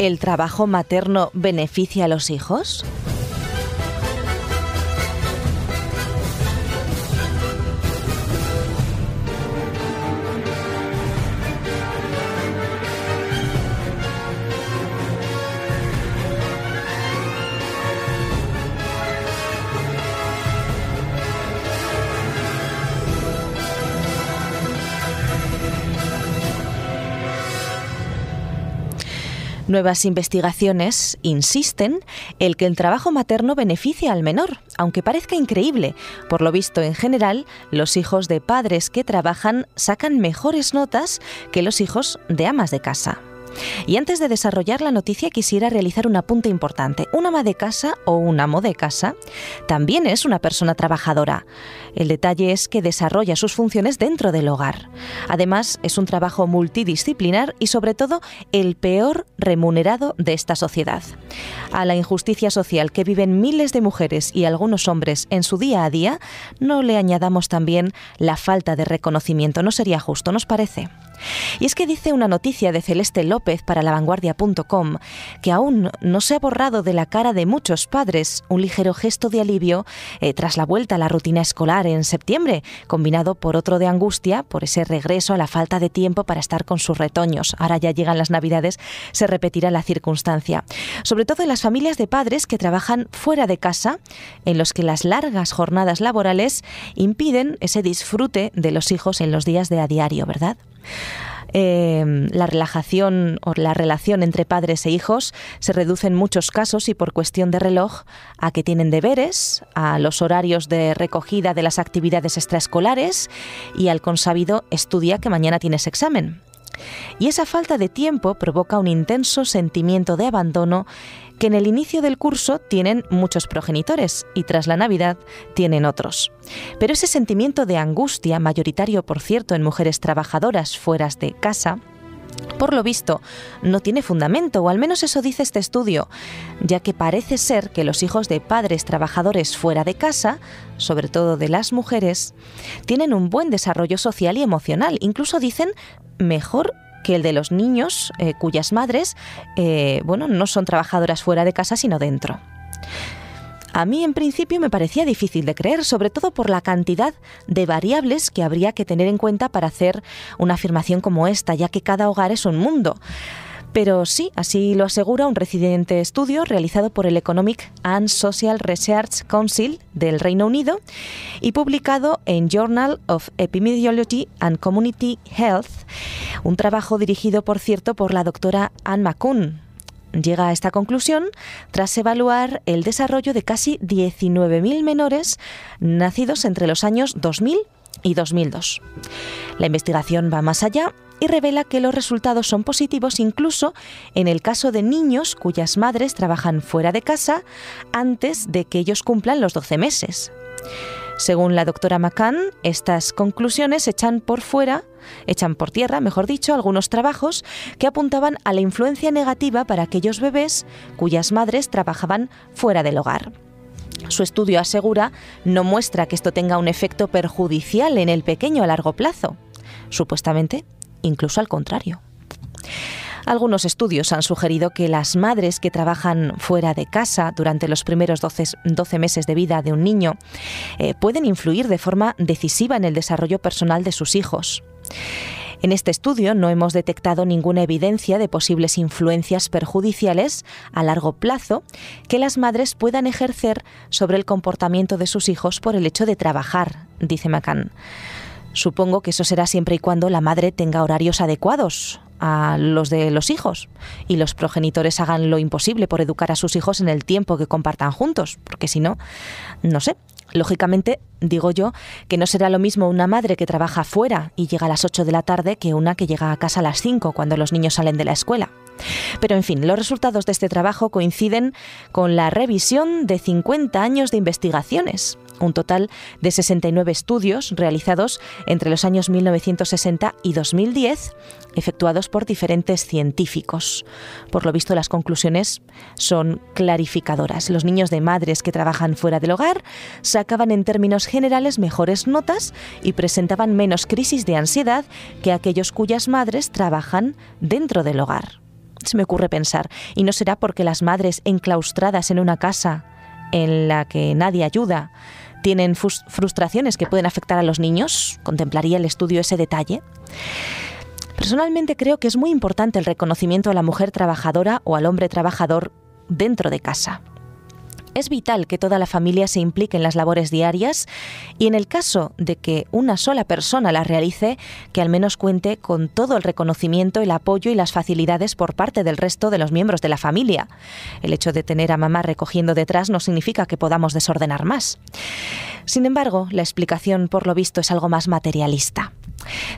¿El trabajo materno beneficia a los hijos? Nuevas investigaciones insisten en que el trabajo materno beneficia al menor, aunque parezca increíble. Por lo visto, en general, los hijos de padres que trabajan sacan mejores notas que los hijos de amas de casa. Y antes de desarrollar la noticia quisiera realizar un apunte importante. Un ama de casa o un amo de casa también es una persona trabajadora. El detalle es que desarrolla sus funciones dentro del hogar. Además, es un trabajo multidisciplinar y sobre todo el peor remunerado de esta sociedad. A la injusticia social que viven miles de mujeres y algunos hombres en su día a día, no le añadamos también la falta de reconocimiento. No sería justo, ¿nos parece? Y es que dice una noticia de Celeste López para lavanguardia.com que aún no se ha borrado de la cara de muchos padres un ligero gesto de alivio eh, tras la vuelta a la rutina escolar en septiembre, combinado por otro de angustia por ese regreso a la falta de tiempo para estar con sus retoños. Ahora ya llegan las Navidades, se repetirá la circunstancia. Sobre todo en las familias de padres que trabajan fuera de casa, en los que las largas jornadas laborales impiden ese disfrute de los hijos en los días de a diario, ¿verdad? Eh, la relajación o la relación entre padres e hijos se reduce en muchos casos y por cuestión de reloj a que tienen deberes, a los horarios de recogida de las actividades extraescolares y al consabido estudia que mañana tienes examen. Y esa falta de tiempo provoca un intenso sentimiento de abandono que en el inicio del curso tienen muchos progenitores y tras la Navidad tienen otros. Pero ese sentimiento de angustia, mayoritario por cierto en mujeres trabajadoras fuera de casa, por lo visto, no tiene fundamento, o al menos eso dice este estudio, ya que parece ser que los hijos de padres trabajadores fuera de casa, sobre todo de las mujeres, tienen un buen desarrollo social y emocional, incluso dicen mejor que el de los niños eh, cuyas madres eh, bueno, no son trabajadoras fuera de casa, sino dentro. A mí en principio me parecía difícil de creer, sobre todo por la cantidad de variables que habría que tener en cuenta para hacer una afirmación como esta, ya que cada hogar es un mundo. Pero sí, así lo asegura un reciente estudio realizado por el Economic and Social Research Council del Reino Unido y publicado en Journal of Epidemiology and Community Health, un trabajo dirigido, por cierto, por la doctora Anne McCune. Llega a esta conclusión tras evaluar el desarrollo de casi 19.000 menores nacidos entre los años 2000 y 2002. La investigación va más allá y revela que los resultados son positivos incluso en el caso de niños cuyas madres trabajan fuera de casa antes de que ellos cumplan los 12 meses. Según la doctora McCann, estas conclusiones echan por fuera, echan por tierra, mejor dicho, algunos trabajos que apuntaban a la influencia negativa para aquellos bebés cuyas madres trabajaban fuera del hogar. Su estudio asegura no muestra que esto tenga un efecto perjudicial en el pequeño a largo plazo. Supuestamente incluso al contrario. Algunos estudios han sugerido que las madres que trabajan fuera de casa durante los primeros 12, meses de vida de un niño eh, pueden influir de forma decisiva en el desarrollo personal de sus hijos. En este estudio no hemos detectado ninguna evidencia de posibles influencias perjudiciales a largo plazo que las madres puedan ejercer sobre el comportamiento de sus hijos por el hecho de trabajar, dice McCann. Supongo que eso será siempre y cuando la madre tenga horarios adecuados a los de los hijos y los progenitores hagan lo imposible por educar a sus hijos en el tiempo que compartan juntos, porque si no, no sé. Lógicamente, digo yo, que no será lo mismo una madre que trabaja fuera y llega a las 8 de la tarde que una que llega a casa a las 5 cuando los niños salen de la escuela. Pero en fin, los resultados de este trabajo coinciden con la revisión de 50 años de investigaciones un total de 69 estudios realizados entre los años 1960 y 2010, efectuados por diferentes científicos. Por lo visto, las conclusiones son clarificadoras. Los niños de madres que trabajan fuera del hogar sacaban en términos generales mejores notas y presentaban menos crisis de ansiedad que aquellos cuyas madres trabajan dentro del hogar. se me ocurre pensar. ¿Y no será porque las madres enclaustradas en una casa en la que nadie ayuda tienen frustraciones que pueden afectar a los niños? ¿Contemplaría el estudio ese detalle? Personalmente creo que es muy importante el reconocimiento a la mujer trabajadora o al hombre trabajador dentro de casa. Es vital que toda la familia se implique en las labores diarias y en el caso de que una sola persona las realice, que al menos cuente con todo el reconocimiento, el apoyo y las facilidades por parte del resto de los miembros de la familia. El hecho de tener a mamá recogiendo detrás no significa que podamos desordenar más. Sin embargo, la explicación por lo visto es algo más materialista.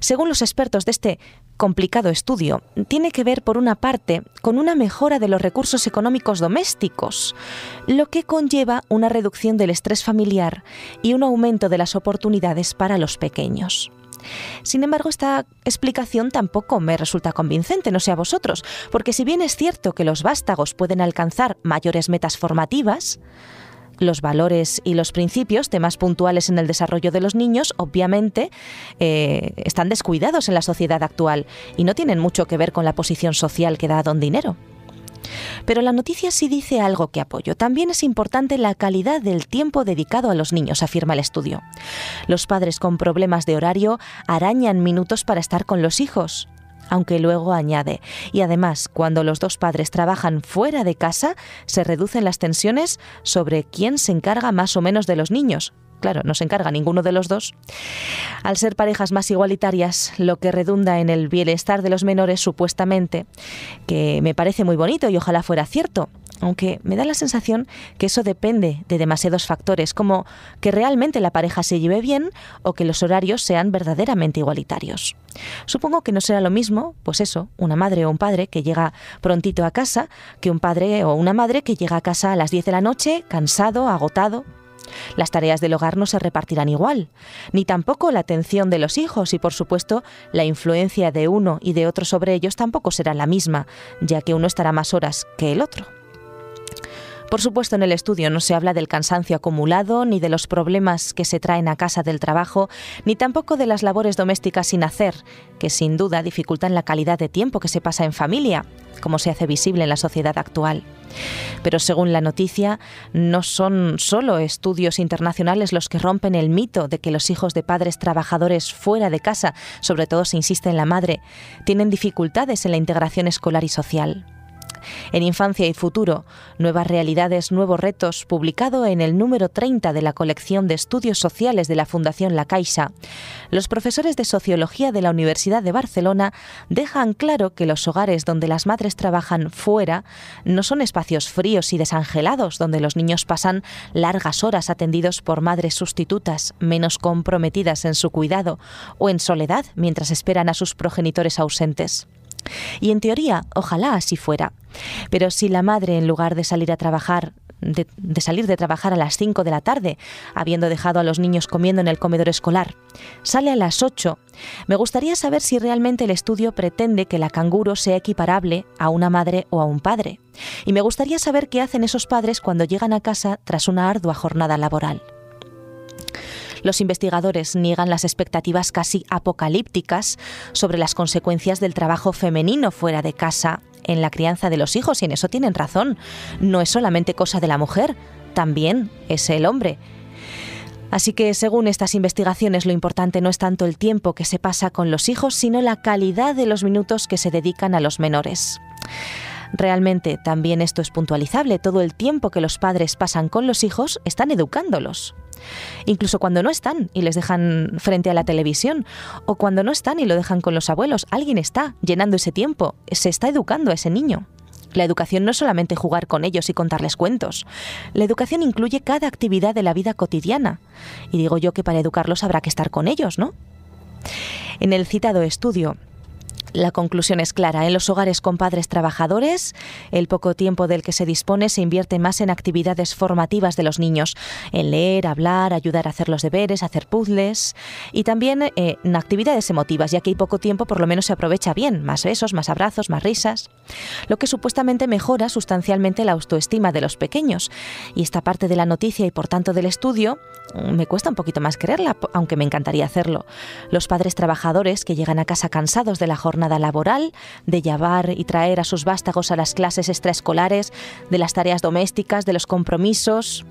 Según los expertos de este complicado estudio, tiene que ver por una parte con una mejora de los recursos económicos domésticos, lo que conlleva una reducción del estrés familiar y un aumento de las oportunidades para los pequeños. Sin embargo, esta explicación tampoco me resulta convincente, no sé a vosotros, porque si bien es cierto que los vástagos pueden alcanzar mayores metas formativas, los valores y los principios, temas puntuales en el desarrollo de los niños, obviamente eh, están descuidados en la sociedad actual y no tienen mucho que ver con la posición social que da don dinero. Pero la noticia sí dice algo que apoyo. También es importante la calidad del tiempo dedicado a los niños, afirma el estudio. Los padres con problemas de horario arañan minutos para estar con los hijos aunque luego añade, y además, cuando los dos padres trabajan fuera de casa, se reducen las tensiones sobre quién se encarga más o menos de los niños, claro, no se encarga ninguno de los dos, al ser parejas más igualitarias, lo que redunda en el bienestar de los menores supuestamente, que me parece muy bonito y ojalá fuera cierto, aunque me da la sensación que eso depende de demasiados factores, como que realmente la pareja se lleve bien o que los horarios sean verdaderamente igualitarios. Supongo que no será lo mismo, pues eso, una madre o un padre que llega prontito a casa, que un padre o una madre que llega a casa a las 10 de la noche, cansado, agotado, las tareas del hogar no se repartirán igual, ni tampoco la atención de los hijos y por supuesto la influencia de uno y de otro sobre ellos tampoco será la misma, ya que uno estará más horas que el otro. Por supuesto, en el estudio no se habla del cansancio acumulado, ni de los problemas que se traen a casa del trabajo, ni tampoco de las labores domésticas sin hacer, que sin duda dificultan la calidad de tiempo que se pasa en familia, como se hace visible en la sociedad actual. Pero según la noticia, no son solo estudios internacionales los que rompen el mito de que los hijos de padres trabajadores fuera de casa, sobre todo se insiste en la madre, tienen dificultades en la integración escolar y social. En Infancia y Futuro, Nuevas Realidades, Nuevos Retos, publicado en el número 30 de la colección de estudios sociales de la Fundación La Caixa, los profesores de Sociología de la Universidad de Barcelona dejan claro que los hogares donde las madres trabajan fuera no son espacios fríos y desangelados donde los niños pasan largas horas atendidos por madres sustitutas menos comprometidas en su cuidado o en soledad mientras esperan a sus progenitores ausentes. Y en teoría, ojalá así fuera. Pero si la madre, en lugar de salir a trabajar, de, salir de trabajar a las 5 de la tarde, habiendo dejado a los niños comiendo en el comedor escolar, sale a las 8, me gustaría saber si realmente el estudio pretende que la canguro sea equiparable a una madre o a un padre. Y me gustaría saber qué hacen esos padres cuando llegan a casa tras una ardua jornada laboral. Los investigadores niegan las expectativas casi apocalípticas sobre las consecuencias del trabajo femenino fuera de casa en la crianza de los hijos y en eso tienen razón. No es solamente cosa de la mujer, también es el hombre. Así que, según estas investigaciones, lo importante no es tanto el tiempo que se pasa con los hijos, sino la calidad de los minutos que se dedican a los menores. Realmente también esto es puntualizable. Todo el tiempo que los padres pasan con los hijos están educándolos. Incluso cuando no están y les dejan frente a la televisión, o cuando no están y lo dejan con los abuelos, alguien está llenando ese tiempo, se está educando a ese niño. La educación no es solamente jugar con ellos y contarles cuentos. La educación incluye cada actividad de la vida cotidiana. Y digo yo que para educarlos habrá que estar con ellos, ¿no? En el citado estudio, la conclusión es clara. En los hogares con padres trabajadores, el poco tiempo del que se dispone se invierte más en actividades formativas de los niños, en leer, hablar, ayudar a hacer los deberes, hacer puzzles y también eh, en actividades emotivas, ya que hay poco tiempo por lo menos se aprovecha bien, más besos, más abrazos, más risas, lo que supuestamente mejora sustancialmente la autoestima de los pequeños. Y esta parte de la noticia y por tanto del estudio mm, me cuesta un poquito más creerla, aunque me encantaría hacerlo. Los padres trabajadores que llegan a casa cansados de la jornada jornada laboral, de llevar y traer a sus vástagos a las clases extraescolares, de las tareas domésticas, de los compromisos.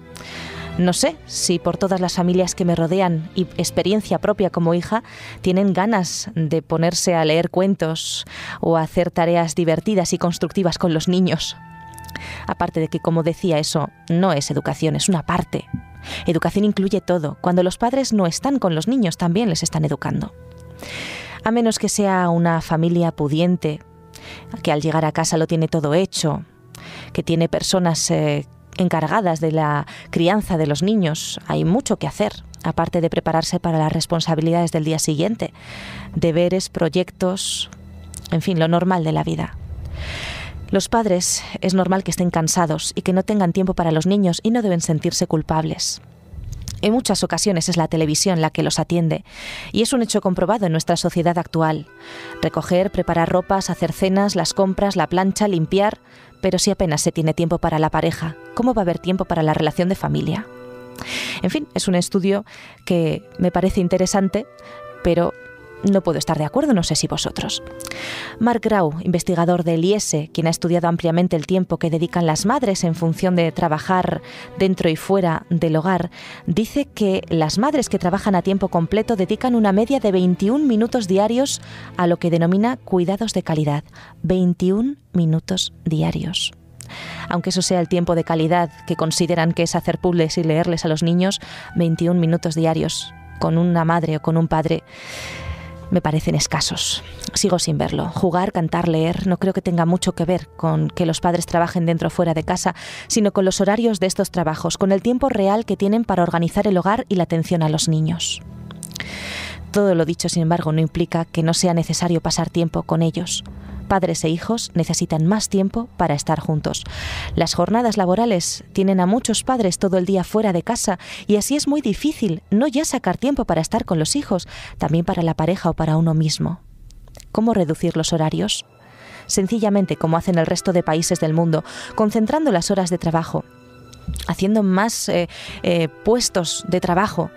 No sé si por todas las familias que me rodean y experiencia propia como hija tienen ganas de ponerse a leer cuentos o a hacer tareas divertidas y constructivas con los niños. Aparte de que, como decía, eso no es educación, es una parte. Educación incluye todo. Cuando los padres no están con los niños, también les están educando. A menos que sea una familia pudiente, que al llegar a casa lo tiene todo hecho, que tiene personas eh, encargadas de la crianza de los niños. Hay mucho que hacer, aparte de prepararse para las responsabilidades del día siguiente, deberes, proyectos, en fin, lo normal de la vida. Los padres es normal que estén cansados y que no tengan tiempo para los niños y no deben sentirse culpables. En muchas ocasiones es la televisión la que los atiende, y es un hecho comprobado en nuestra sociedad actual. Recoger, preparar ropas, hacer cenas, las compras, la plancha, limpiar, pero si apenas se tiene tiempo para la pareja, ¿cómo va a haber tiempo para la relación de familia? En fin, es un estudio que me parece interesante, pero no puedo estar de acuerdo, no sé si vosotros. Mark Grau, investigador del IESE, quien ha estudiado ampliamente el tiempo que dedican las madres en función de trabajar dentro y fuera del hogar, dice que las madres que trabajan a tiempo completo dedican una media de 21 minutos diarios a lo que denomina cuidados de calidad. 21 minutos diarios aunque eso sea el tiempo de calidad que consideran que es hacer puzzles y leerles a los niños, 21 minutos diarios con una madre o con un padre me parecen escasos. Sigo sin verlo. Jugar, cantar, leer no creo que tenga mucho que ver con que los padres trabajen dentro o fuera de casa, sino con los horarios de estos trabajos, con el tiempo real que tienen para organizar el hogar y la atención a los niños. Todo lo dicho, sin embargo, no implica que no sea necesario pasar tiempo con ellos padres e hijos necesitan más tiempo para estar juntos. Las jornadas laborales tienen a muchos padres todo el día fuera de casa y así es muy difícil no ya sacar tiempo para estar con los hijos, también para la pareja o para uno mismo. ¿Cómo reducir los horarios? Sencillamente como hacen el resto de países del mundo, concentrando las horas de trabajo, haciendo más eh, eh, puestos de trabajo,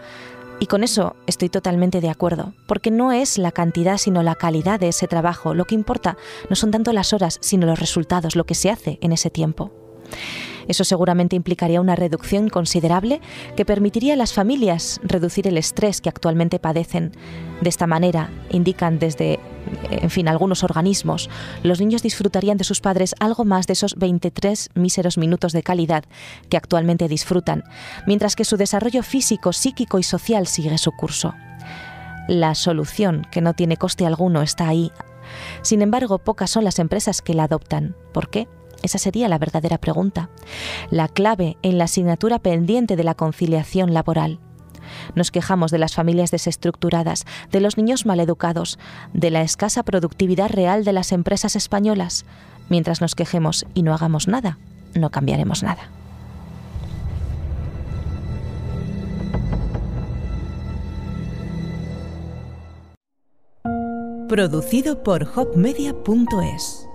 y con eso estoy totalmente de acuerdo, porque no es la cantidad sino la calidad de ese trabajo. Lo que importa no son tanto las horas, sino los resultados, lo que se hace en ese tiempo. Eso seguramente implicaría una reducción considerable que permitiría a las familias reducir el estrés que actualmente padecen. De esta manera, indican desde, en fin, algunos organismos, los niños disfrutarían de sus padres algo más de esos 23 míseros minutos de calidad que actualmente disfrutan, mientras que su desarrollo físico, psíquico y social sigue su curso. La solución, que no tiene coste alguno, está ahí. Sin embargo, pocas son las empresas que la adoptan. ¿Por qué? Esa sería la verdadera pregunta. La clave en la asignatura pendiente de la conciliación laboral. Nos quejamos de las familias desestructuradas, de los niños maleducados, de la escasa productividad real de las empresas españolas. Mientras nos quejemos y no hagamos nada, no cambiaremos nada. Producido por hopmedia.es